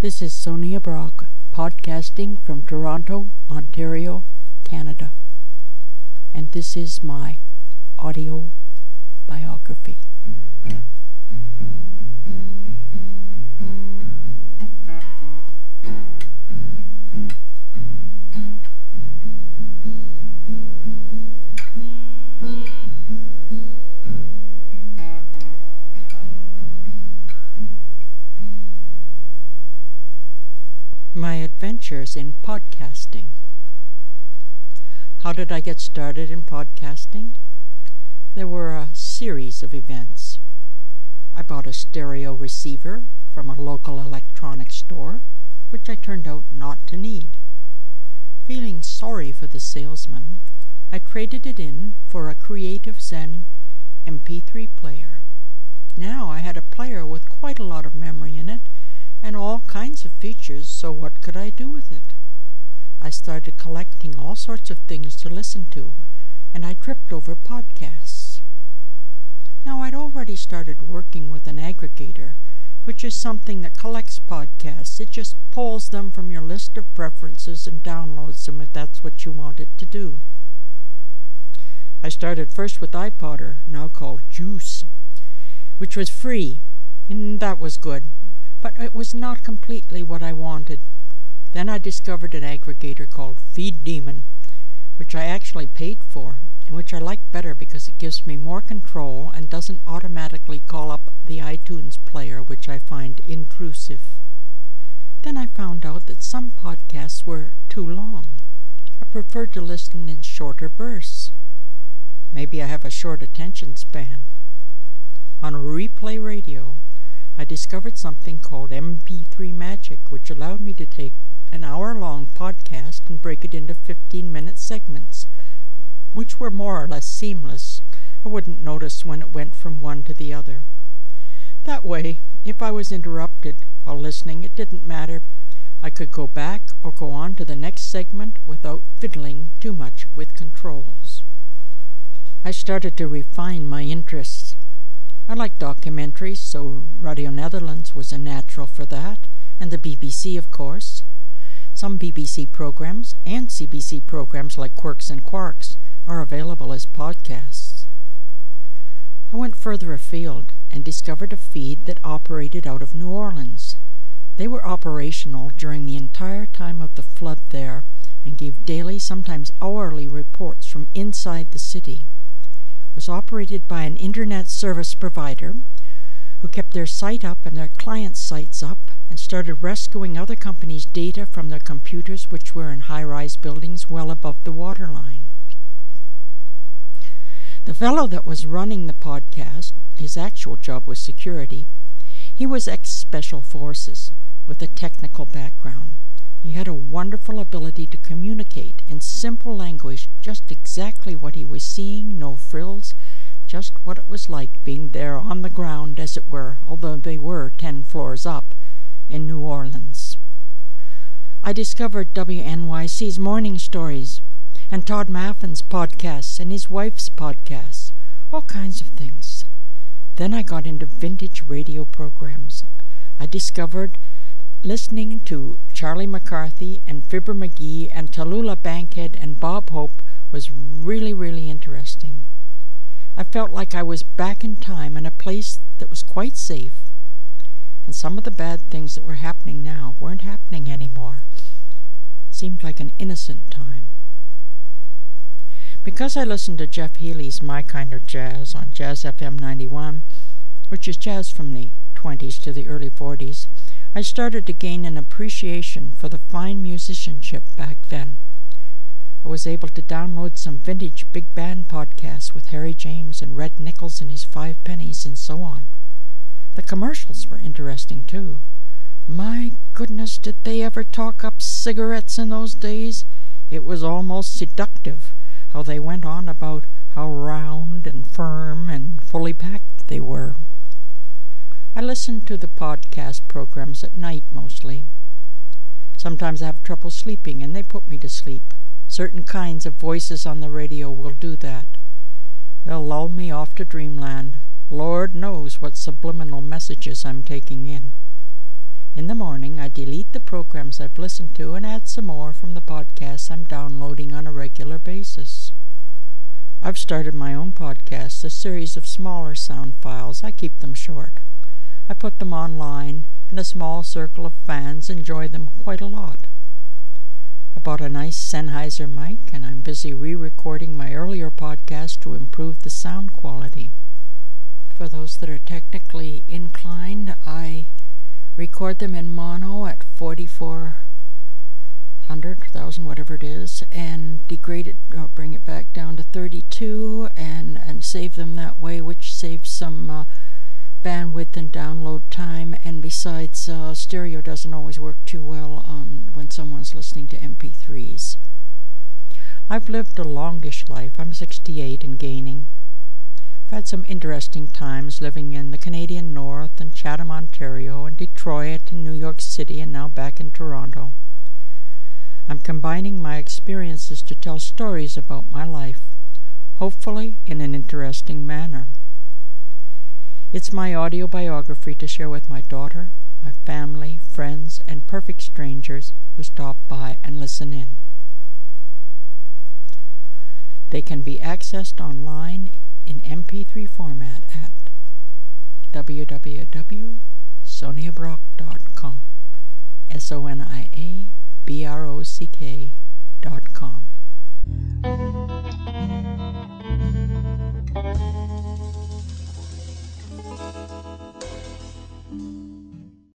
This is Sonia Brock, podcasting from Toronto, Ontario, Canada. And this is my audio biography. Adventures in podcasting. How did I get started in podcasting? There were a series of events. I bought a stereo receiver from a local electronics store, which I turned out not to need. Feeling sorry for the salesman, I traded it in for a Creative Zen MP3 player. Now I had a player with quite a lot of memory in it and all kinds of features, so what could I do with it? I started collecting all sorts of things to listen to, and I tripped over podcasts. Now, I'd already started working with an aggregator, which is something that collects podcasts. It just pulls them from your list of preferences and downloads them if that's what you want it to do. I started first with iPodder, now called Juice, which was free, and that was good but it was not completely what I wanted. Then I discovered an aggregator called FeedDemon, which I actually paid for, and which I like better because it gives me more control and doesn't automatically call up the iTunes player, which I find intrusive. Then I found out that some podcasts were too long. I preferred to listen in shorter bursts. Maybe I have a short attention span. On replay radio, I discovered something called MP3 Magic, which allowed me to take an hour long podcast and break it into 15 minute segments, which were more or less seamless. I wouldn't notice when it went from one to the other. That way, if I was interrupted while listening, it didn't matter. I could go back or go on to the next segment without fiddling too much with controls. I started to refine my interests. I like documentaries, so Radio Netherlands was a natural for that, and the BBC, of course. Some BBC programs and CBC programs like Quirks and Quarks are available as podcasts. I went further afield and discovered a feed that operated out of New Orleans. They were operational during the entire time of the flood there and gave daily, sometimes hourly reports from inside the city was operated by an internet service provider who kept their site up and their clients' sites up and started rescuing other companies' data from their computers, which were in high rise buildings well above the waterline. The fellow that was running the podcast, his actual job was security, he was ex Special Forces with a technical background. He had a wonderful ability to communicate in simple language just exactly what he was seeing, no frills, just what it was like being there on the ground, as it were, although they were ten floors up in New Orleans. I discovered WNYC's Morning Stories and Tod Maffin's podcasts and his wife's podcasts, all kinds of things. Then I got into vintage radio programs. I discovered listening to Charlie McCarthy and Fibber McGee and Tallulah Bankhead and Bob Hope was really, really interesting. I felt like I was back in time in a place that was quite safe, and some of the bad things that were happening now weren't happening anymore. Seemed like an innocent time. Because I listened to Jeff Healey's My Kind of Jazz on Jazz FM 91, which is jazz from the 20s to the early 40s, I started to gain an appreciation for the fine musicianship back then. I was able to download some vintage big band podcasts with Harry James and Red Nichols and his Five Pennies and so on. The commercials were interesting too. My goodness, did they ever talk up cigarettes in those days? It was almost seductive how they went on about how round and firm and fully packed they were. I listened to the podcast programs at night mostly. Sometimes I have trouble sleeping and they put me to sleep. Certain kinds of voices on the radio will do that. They'll lull me off to dreamland. Lord knows what subliminal messages I'm taking in. In the morning, I delete the programs I've listened to and add some more from the podcasts I'm downloading on a regular basis. I've started my own podcast, a series of smaller sound files. I keep them short. I put them online, and a small circle of fans enjoy them quite a lot. I bought a nice Sennheiser mic, and I'm busy re recording my earlier podcast to improve the sound quality. For those that are technically inclined, I record them in mono at 4400, 1000, whatever it is, and degrade it or bring it back down to 32 and, and save them that way, which saves some uh, time. And besides, uh, stereo doesn't always work too well on when someone's listening to MP3s. I've lived a longish life. I'm 68 and gaining. I've had some interesting times living in the Canadian North and Chatham, Ontario, and Detroit and New York City, and now back in Toronto. I'm combining my experiences to tell stories about my life, hopefully in an interesting manner. It's my audio biography to share with my daughter, my family, friends, and perfect strangers who stop by and listen in. They can be accessed online in MP3 format at www.soniabrock.com. S O N